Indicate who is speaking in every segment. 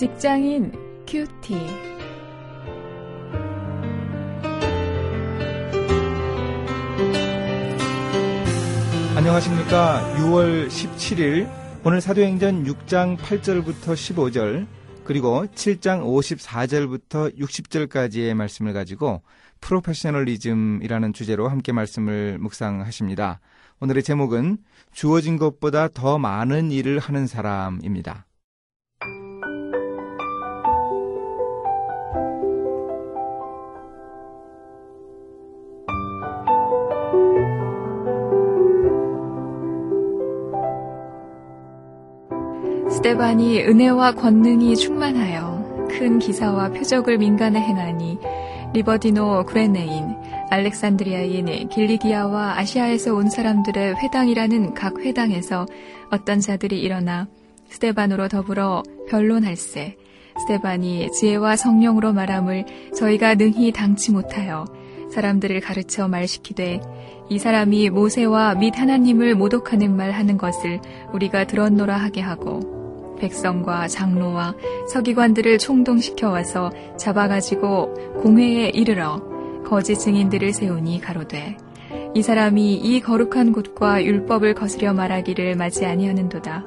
Speaker 1: 직장인 큐티.
Speaker 2: 안녕하십니까. 6월 17일 오늘 사도행전 6장 8절부터 15절 그리고 7장 54절부터 60절까지의 말씀을 가지고 프로페셔널리즘이라는 주제로 함께 말씀을 묵상하십니다. 오늘의 제목은 주어진 것보다 더 많은 일을 하는 사람입니다.
Speaker 1: 스테반이 은혜와 권능이 충만하여 큰 기사와 표적을 민간에 행하니 리버디노 구레네인, 알렉산드리아인 길리기아와 아시아에서 온 사람들의 회당이라는 각 회당에서 어떤 자들이 일어나 스테반으로 더불어 변론할세 스테반이 지혜와 성령으로 말함을 저희가 능히 당치 못하여 사람들을 가르쳐 말시키되 이 사람이 모세와 및 하나님을 모독하는 말 하는 것을 우리가 들었노라 하게 하고 백성과 장로와 서기관들을 총동시켜 와서 잡아가지고 공회에 이르러 거짓 증인들을 세우니 가로되 이 사람이 이 거룩한 곳과 율법을 거스려 말하기를 맞지 아니하는도다.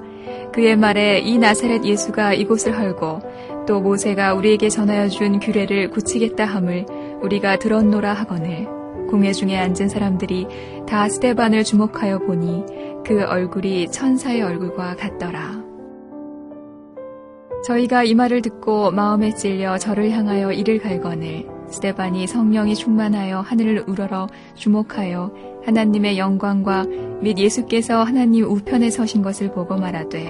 Speaker 1: 그의 말에 이 나사렛 예수가 이곳을 헐고 또 모세가 우리에게 전하여 준 규례를 굳히겠다 함을 우리가 들었노라 하거늘 공회 중에 앉은 사람들이 다 스테반을 주목하여 보니 그 얼굴이 천사의 얼굴과 같더라. 저희가 이 말을 듣고 마음에 찔려 저를 향하여 이를 갈거늘 스테반이 성령이 충만하여 하늘을 우러러 주목하여 하나님의 영광과 및 예수께서 하나님 우편에 서신 것을 보고 말하되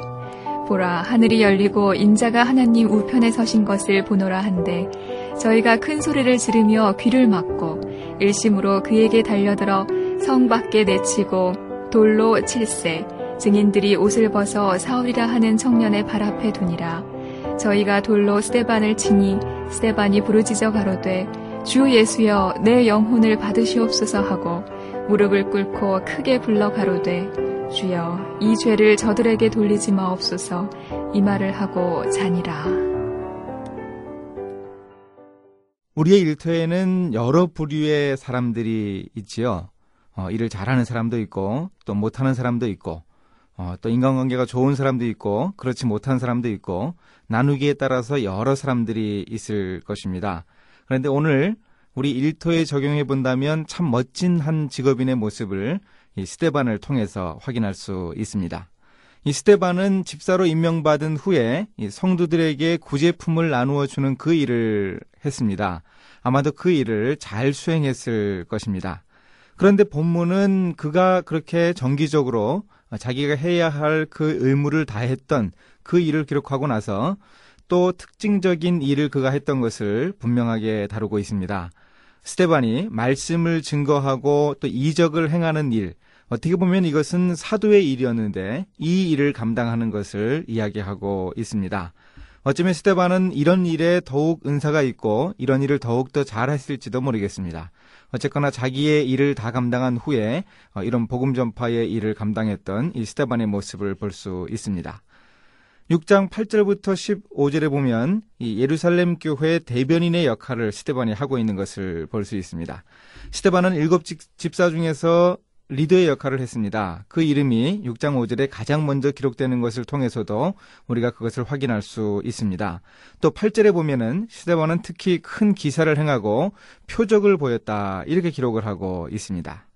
Speaker 1: 보라 하늘이 열리고 인자가 하나님 우편에 서신 것을 보노라 한데 저희가 큰 소리를 지르며 귀를 막고 일심으로 그에게 달려들어 성 밖에 내치고 돌로 칠세 증인들이 옷을 벗어 사울이라 하는 청년의 발 앞에 두니라 저희가 돌로 스테반을 치니 스테반이 부르짖어 가로되 주 예수여 내 영혼을 받으시옵소서 하고 무릎을 꿇고 크게 불러 가로되 주여 이 죄를 저들에게 돌리지 마옵소서 이 말을 하고 자니라.
Speaker 2: 우리의 일터에는 여러 부류의 사람들이 있지요. 어, 일을 잘하는 사람도 있고 또 못하는 사람도 있고 어, 또 인간관계가 좋은 사람도 있고 그렇지 못한 사람도 있고 나누기에 따라서 여러 사람들이 있을 것입니다. 그런데 오늘 우리 일터에 적용해 본다면 참 멋진 한 직업인의 모습을 이 스테반을 통해서 확인할 수 있습니다. 이 스테반은 집사로 임명받은 후에 성도들에게 구제품을 나누어 주는 그 일을 했습니다. 아마도 그 일을 잘 수행했을 것입니다. 그런데 본문은 그가 그렇게 정기적으로 자기가 해야 할 그 의무를 다했던 그 일을 기록하고 나서 또 특징적인 일을 그가 했던 것을 분명하게 다루고 있습니다. 스테반이 말씀을 증거하고 또 이적을 행하는 일, 어떻게 보면 이것은 사도의 일이었는데 이 일을 감당하는 것을 이야기하고 있습니다. 어쩌면 스테반은 이런 일에 더욱 은사가 있고 이런 일을 더욱더 잘했을지도 모르겠습니다. 어쨌거나 자기의 일을 다 감당한 후에 어, 이런 복음 전파의 일을 감당했던 이 스테반의 모습을 볼 수 있습니다. 6장 8절부터 15절에 보면 이 예루살렘 교회 대변인의 역할을 스테반이 하고 있는 것을 볼 수 있습니다. 스테반은 일곱 집사 중에서 리더의 역할을 했습니다. 그 이름이 6장 5절에 가장 먼저 기록되는 것을 통해서도 우리가 그것을 확인할 수 있습니다. 또 8절에 보면은 스테반은 특히 큰 기사를 행하고 표적을 보였다. 이렇게 기록을 하고 있습니다.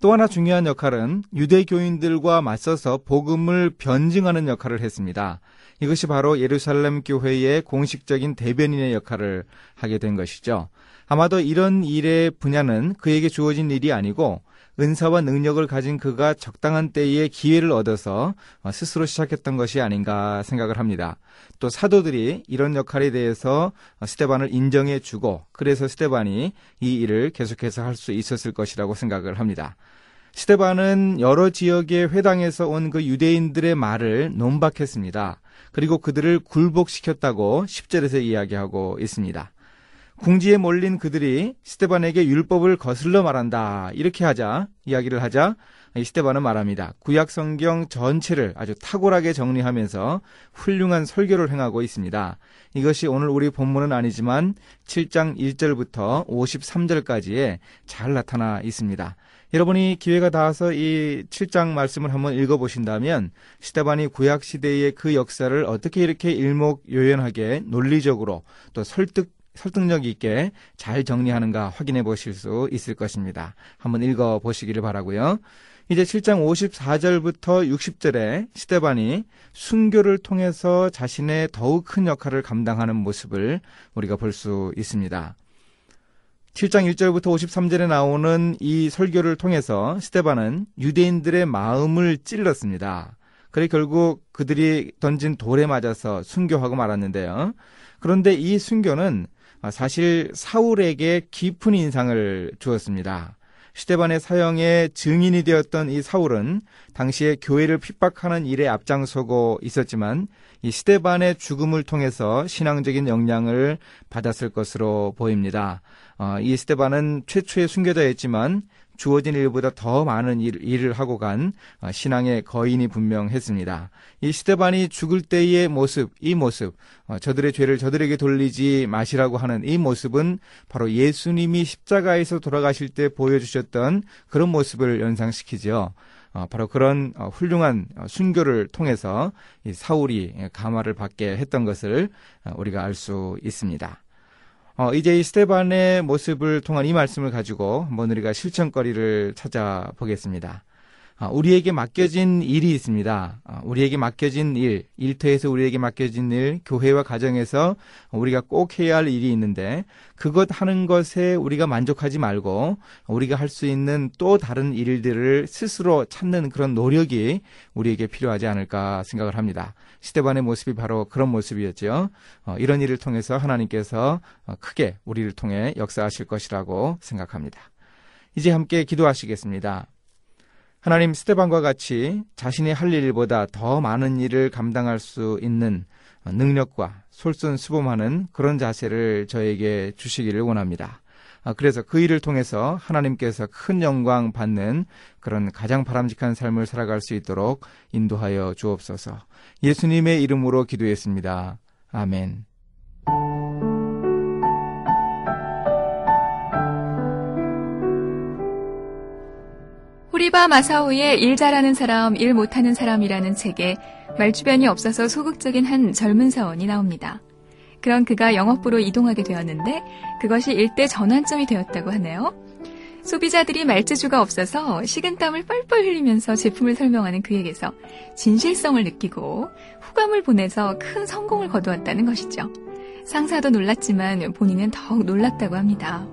Speaker 2: 또 하나 중요한 역할은 유대교인들과 맞서서 복음을 변증하는 역할을 했습니다. 이것이 바로 예루살렘 교회의 공식적인 대변인의 역할을 하게 된 것이죠. 아마도 이런 일의 분야는 그에게 주어진 일이 아니고 은사와 능력을 가진 그가 적당한 때에 기회를 얻어서 스스로 시작했던 것이 아닌가 생각을 합니다. 또 사도들이 이런 역할에 대해서 스테반을 인정해 주고 그래서 스테반이 이 일을 계속해서 할 수 있었을 것이라고 생각을 합니다. 스테반은 여러 지역의 회당에서 온 그 유대인들의 말을 논박했습니다. 그리고 그들을 굴복시켰다고 10절에서 이야기하고 있습니다. 궁지에 몰린 그들이 스테반에게 율법을 거슬러 말한다. 이렇게 하자, 이야기를 하자, 이 스테반은 말합니다. 구약 성경 전체를 아주 탁월하게 정리하면서 훌륭한 설교를 행하고 있습니다. 이것이 오늘 우리 본문은 아니지만 7장 1절부터 53절까지에 잘 나타나 있습니다. 여러분이 기회가 닿아서 이 7장 말씀을 한번 읽어보신다면 스테반이 구약 시대의 그 역사를 어떻게 이렇게 일목요연하게 논리적으로 또 설득 설득력 있게 잘 정리하는가 확인해 보실 수 있을 것입니다. 한번 읽어 보시기를 바라고요. 이제 7장 54절부터 60절에 스테반이 순교를 통해서 자신의 더욱 큰 역할을 감당하는 모습을 우리가 볼 수 있습니다. 7장 1절부터 53절에 나오는 이 설교를 통해서 스테반은 유대인들의 마음을 찔렀습니다. 그래 결국 그들이 던진 돌에 맞아서 순교하고 말았는데요. 그런데 이 순교는 사실 사울에게 깊은 인상을 주었습니다. 시대반의 사형의 증인이 되었던 이 사울은 당시에 교회를 핍박하는 일에 앞장서고 있었지만 이 시대반의 죽음을 통해서 신앙적인 영향을 받았을 것으로 보입니다. 어, 이 스테반은 최초의 순교자였지만 주어진 일보다 더 많은 일, 일을 하고 간 어, 신앙의 거인이 분명했습니다. 이 스테반이 죽을 때의 모습, 이 모습, 어, 저들의 죄를 저들에게 돌리지 마시라고 하는 이 모습은 바로 예수님이 십자가에서 돌아가실 때 보여주셨던 그런 모습을 연상시키죠. 어, 바로 그런 훌륭한 순교를 통해서 사울이 감화를 받게 했던 것을 우리가 알 수 있습니다. 어, 이제 이 스테반의 모습을 통한 이 말씀을 가지고 한번 우리가 실천거리를 찾아보겠습니다. 어, 우리에게 맡겨진 일이 있습니다. 어, 우리에게 맡겨진 일, 일터에서 우리에게 맡겨진 일, 교회와 가정에서 우리가 꼭 해야 할 일이 있는데 그것 하는 것에 우리가 만족하지 말고 우리가 할 수 있는 또 다른 일들을 스스로 찾는 그런 노력이 우리에게 필요하지 않을까 생각을 합니다. 시대반의 모습이 바로 그런 모습이었죠. 어, 이런 일을 통해서 하나님께서 어, 크게 우리를 통해 역사하실 것이라고 생각합니다. 이제 함께 기도하시겠습니다. 하나님 스테반과 같이 자신이 할 일보다 더 많은 일을 감당할 수 있는 능력과 솔선수범하는 그런 자세를 저에게 주시기를 원합니다. 아, 그래서 그 일을 통해서 하나님께서 큰 영광 받는 그런 가장 바람직한 삶을 살아갈 수 있도록 인도하여 주옵소서. 예수님의 이름으로 기도했습니다. 아멘.
Speaker 1: 호리바 마사오의 일 잘하는 사람, 일 못하는 사람이라는 책에 말주변이 없어서 소극적인 한 젊은 사원이 나옵니다. 그런 그가 영업부로 이동하게 되었는데 그것이 일대 전환점이 되었다고 하네요. 소비자들이 말재주가 없어서 식은땀을 뻘뻘 흘리면서 제품을 설명하는 그에게서 진실성을 느끼고 후감을 보내서 큰 성공을 거두었다는 것이죠. 상사도 놀랐지만 본인은 더욱 놀랐다고 합니다.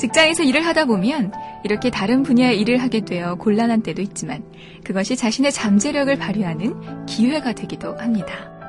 Speaker 1: 직장에서 일을 하다 보면 이렇게 다른 분야의 일을 하게 되어 곤란한 때도 있지만 그것이 자신의 잠재력을 발휘하는 기회가 되기도 합니다.